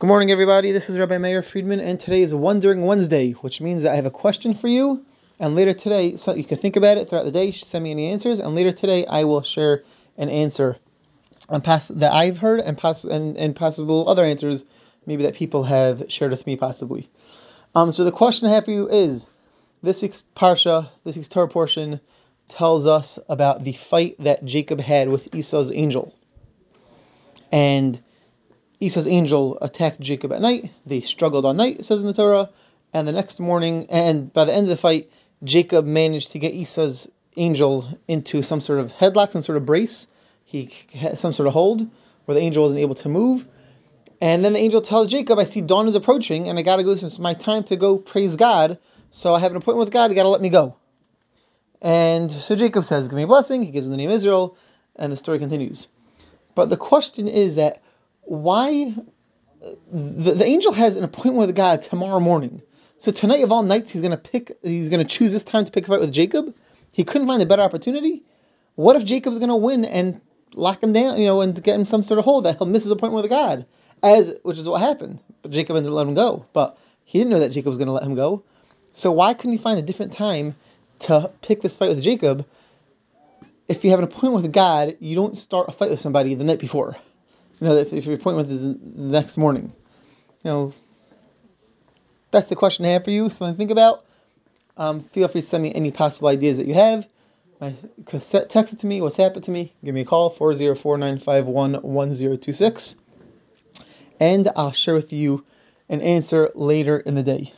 Good morning, everybody. This is Rabbi Meir Friedman, and today is Wondering Wednesday, which means that I have a question for you. And later today, so you can think about it throughout the day, send me any answers, and later today I will share an answer and pass that I've heard and pass and, and possible other answers, maybe that people have shared with me possibly. Um, so the question I have for you is this week's parsha, this week's Torah portion, tells us about the fight that Jacob had with Esau's angel. And Esau's angel attacked Jacob at night. They struggled all night, it says in the Torah. And the next morning, and by the end of the fight, Jacob managed to get Esau's angel into some sort of headlock, some sort of brace. He had some sort of hold where the angel wasn't able to move. And then the angel tells Jacob, I see dawn is approaching and I got to go. It's my time to go praise God. So I have an appointment with God. You got to let me go. And so Jacob says, Give me a blessing. He gives him the name Israel. And the story continues. But the question is that why uh, the, the angel has an appointment with God tomorrow morning. So tonight of all nights, he's gonna pick. He's gonna choose this time to pick a fight with Jacob. He couldn't find a better opportunity. What if Jacob's gonna win and lock him down? You know, and get him some sort of hold that he'll miss his appointment with God, as which is what happened. But Jacob ended up letting him go. But he didn't know that Jacob was gonna let him go. So why couldn't he find a different time to pick this fight with Jacob? If you have an appointment with God, you don't start a fight with somebody the night before you know, if, if your appointment is the next morning. You know, that's the question I have for you. Something to think about. Um, feel free to send me any possible ideas that you have. My, text it to me, WhatsApp it to me. Give me a call, 404-951-1026. And I'll share with you an answer later in the day.